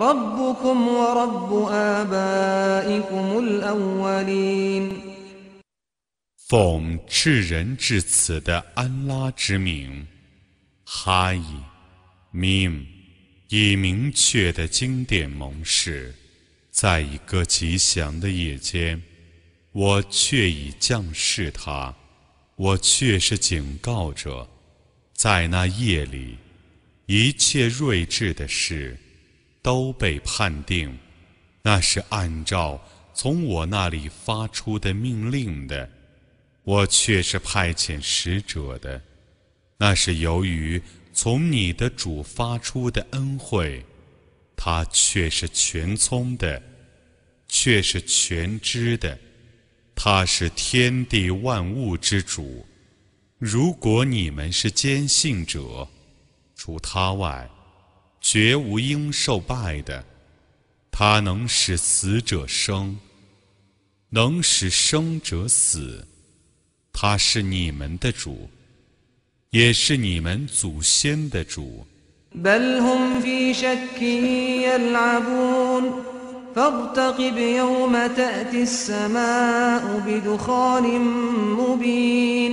ربكم ورب آبائكم الأولين 奉至仁至慈的安拉之名，哈伊，mim，以明确的经典盟誓，在一个吉祥的夜间，我却已降示他，我却是警告者，在那夜里，一切睿智的事 都被判定，那是按照从我那里发出的命令的。我却是派遣使者的，那是由于从你的主发出的恩惠，他却是全聪的，却是全知的，他是天地万物之主。如果你们是坚信者，除他外，绝无应受拜的。他能使死者生，能使生者死。他是你们的主，也是你们祖先的主。 بل هم في شك يلعبون فارتقب يوم تأتي السماء بدخان مبين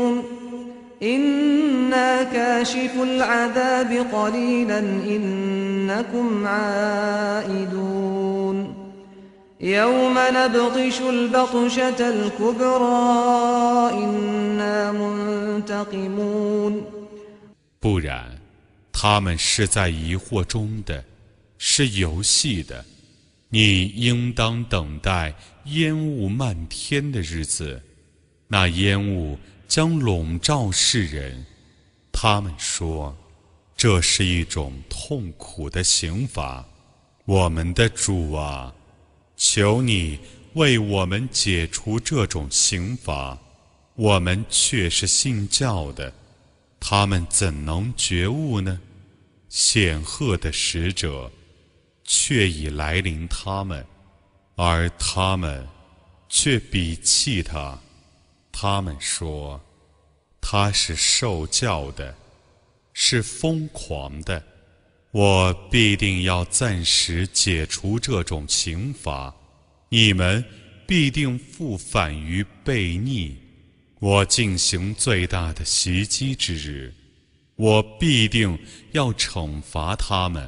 إنا كاشف العذاب قليلا إنكم عائدون يوم نبطش البطشة الكبرى إنا منتقمون 不然，他们是在疑惑中的，是游戏的。你应当等待烟雾漫天的日子，那烟雾 将笼罩世人。他们说，这是一种痛苦的刑罚。我们的主啊，求你为我们解除这种刑罚。我们却是信教的。他们怎能觉悟呢？显赫的使者却已来临他们，而他们却鄙弃他。他们说他是受教的，是疯狂的。我必定要暂时解除这种刑罚，你们必定复返于悖逆。我进行最大的袭击之日，我必定要惩罚他们。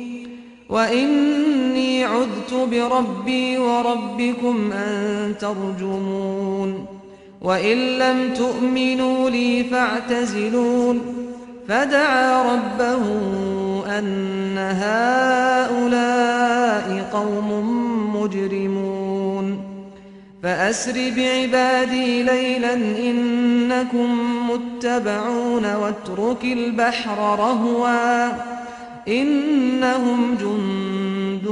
وإني عذت بربي وربكم أن ترجمون وإن لم تؤمنوا لي فاعتزلون فدعا ربه أن هؤلاء قوم مجرمون فأسر بعبادي ليلا إنكم متبعون واترك البحر رهوا إنهم جند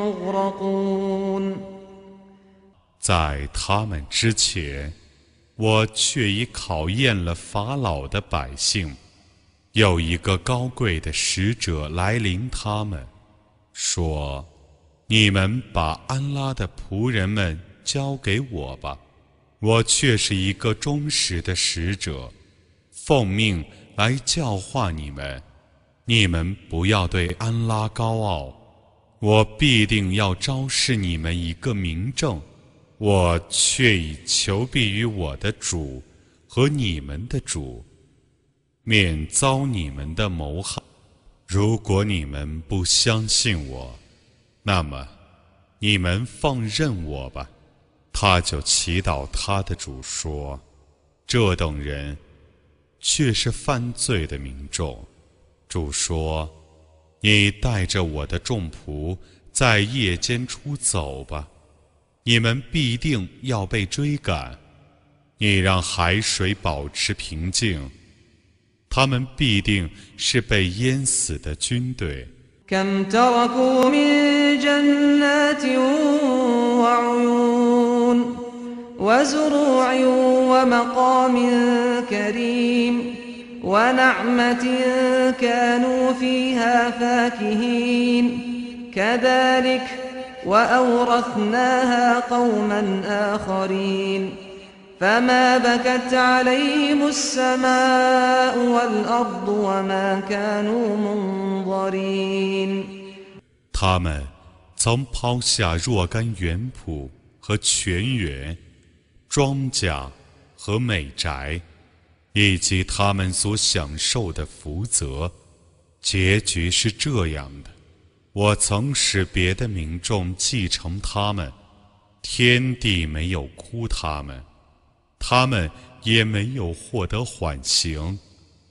مغرقون 在他们之前，我却已考验了法老的百姓。有一个高贵的使者来临他们，说：“你们把安拉的仆人们交给我吧，我却是一个忠实的使者，奉命来教化你们。 你们不要对安拉高傲，我必定要昭示你们一个明证。”我却已求必于我的主和你们的主，免遭你们的谋害。如果你们不相信我，那么你们放任我吧。他就祈祷他的主说：“这等人却是犯罪的民众。”主说：“你带着我的众仆在夜间出走吧。”你们必定要被追赶，你让海水保持平静，他们必定是被淹死的军队。وأورثناها قوما آخرين فما بكت عليهم السماء والأرض وما كانوا منظرين 他们曾抛下若干园圃和泉源、庄稼和美宅， 以及他们所享受的福泽，结局是这样的。我曾使别的民众继承他们，天地没有哭他们，他们也没有获得缓刑。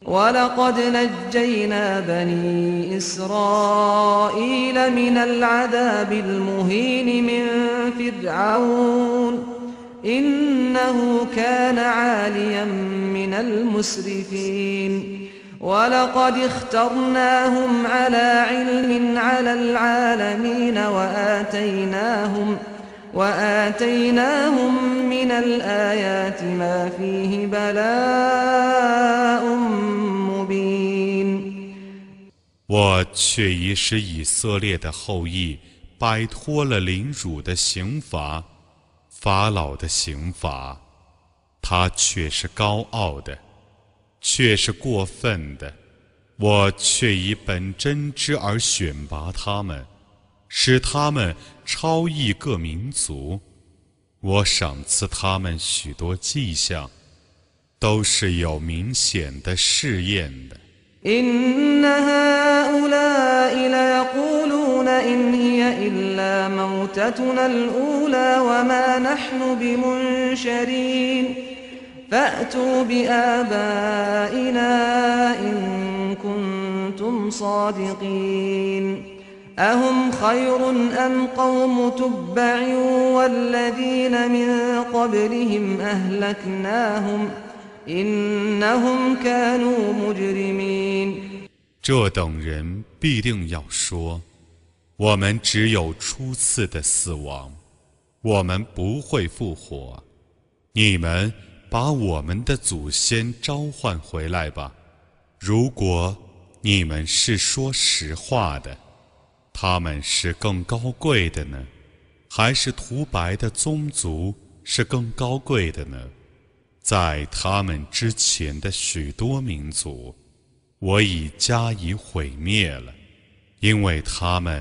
ولقد نجينا بني إسرائيل من العذاب المهين من فرعون إنه كان عاليا من المسرفين ولقد اخترناهم على علم على العالمين وآتيناهم وآتيناهم من الآيات ما فيه بلاء مبين 我却已使以色列的后裔摆脱了凌辱的刑罚， 法老的刑罚，他却是高傲的。却是过分的，我却以本真之而选拔他们，使他们超异各民族。我赏赐他们许多迹象，都是有明显的试验的。فأتوا بآبائنا إن كنتم صادقين أهم خير أم قوم تبع والذين من قبلهم أهلكناهم إنهم كانوا مجرمين 这等人必定要说：“ 我们只有初次的死亡，我们不会复活。你们把我们的祖先召唤回来吧！如果你们是说实话的，他们是更高贵的呢，还是涂白的宗族是更高贵的呢？在他们之前的许多民族，我已加以毁灭了，因为他们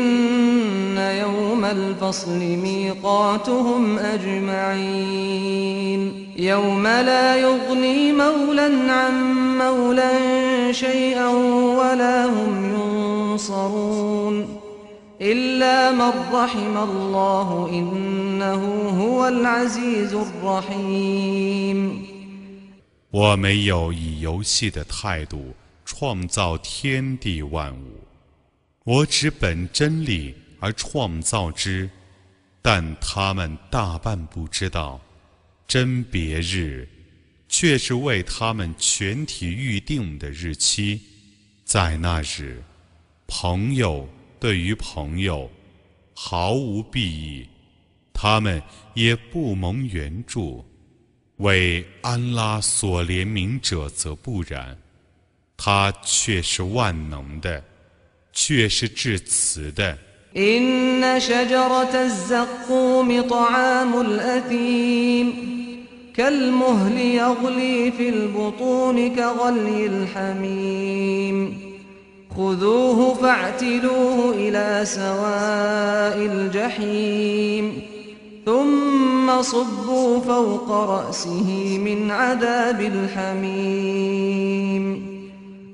الفصل ميقاتهم أجمعين يوم لا يغني مولا عن مولا شيئا ولا هم ينصرون ينصرون إلا من رحم الله إنه هو العزيز الرحيم 我没有以游戏的态度创造天地万物，我只本真理 而创造之，但他们大半不知道，真别日，却是为他们全体预定的日期，在那日，朋友对于朋友毫无裨益，他们也不蒙援助。为安拉所怜悯者则不然，他却是万能的，却是至慈的。إن شجرة الزقوم طعام الأثيم. كالمهل يغلي في البطون كغلي الحميم. خذوه فاعتلوه إلى سواء الجحيم. ثم صبوا فوق رأسه من عذاب الحميم.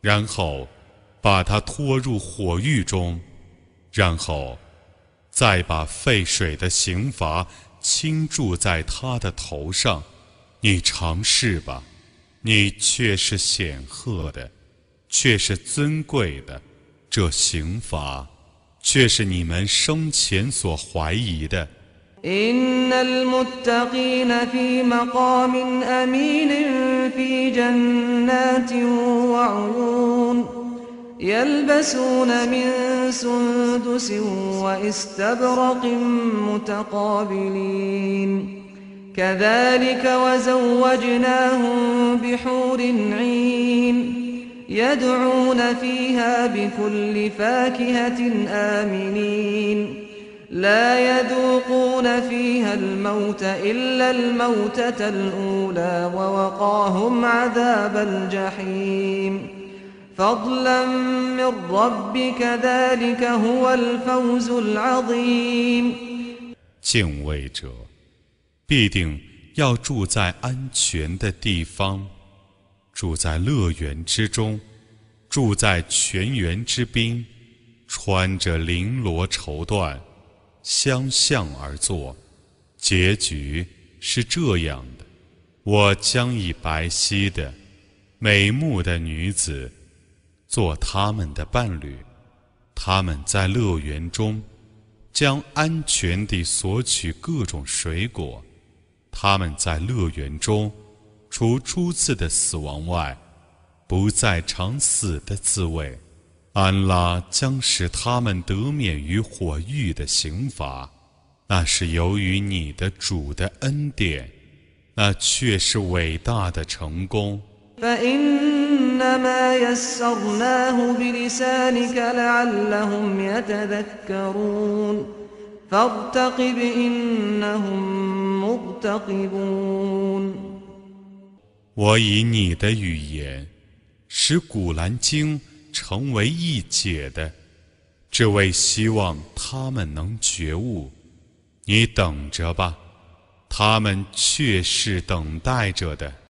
然后把他拖入火狱中，然后再把沸水的刑罚倾注在他的头上。你尝试吧，你却是显赫的，却是尊贵的，这刑罚。”却是你们生前所怀疑的。إن المتقين في مقام أمين في جنات وعيون يلبسون من سندس واستبرق متقابلين كذلك وزوجناهم بحور عين يدعون فيها بكل فاكهة آمنين لا يذوقون فيها الموت إلا الموتة الأولى ووقاهم عذاب الجحيم فضلا من ربك ذلك هو الفوز العظيم 敬畏者必定要住在安全的地方。住在乐园之中，住在泉源之滨，穿着绫罗绸缎， 相向而坐。结局是这样的：我将以白皙的、美目的女子做他们的伴侣，他们在乐园中将安全地索取各种水果，他们在乐园中。除初次的死亡外，不再尝死的滋味。安拉将使他们得免于火狱的刑罚，那是由于你的主的恩典，那却是伟大的成功。我以你的语言，使《古兰经》成为一解的，只为希望他们能觉悟。你等着吧，他们却是等待着的。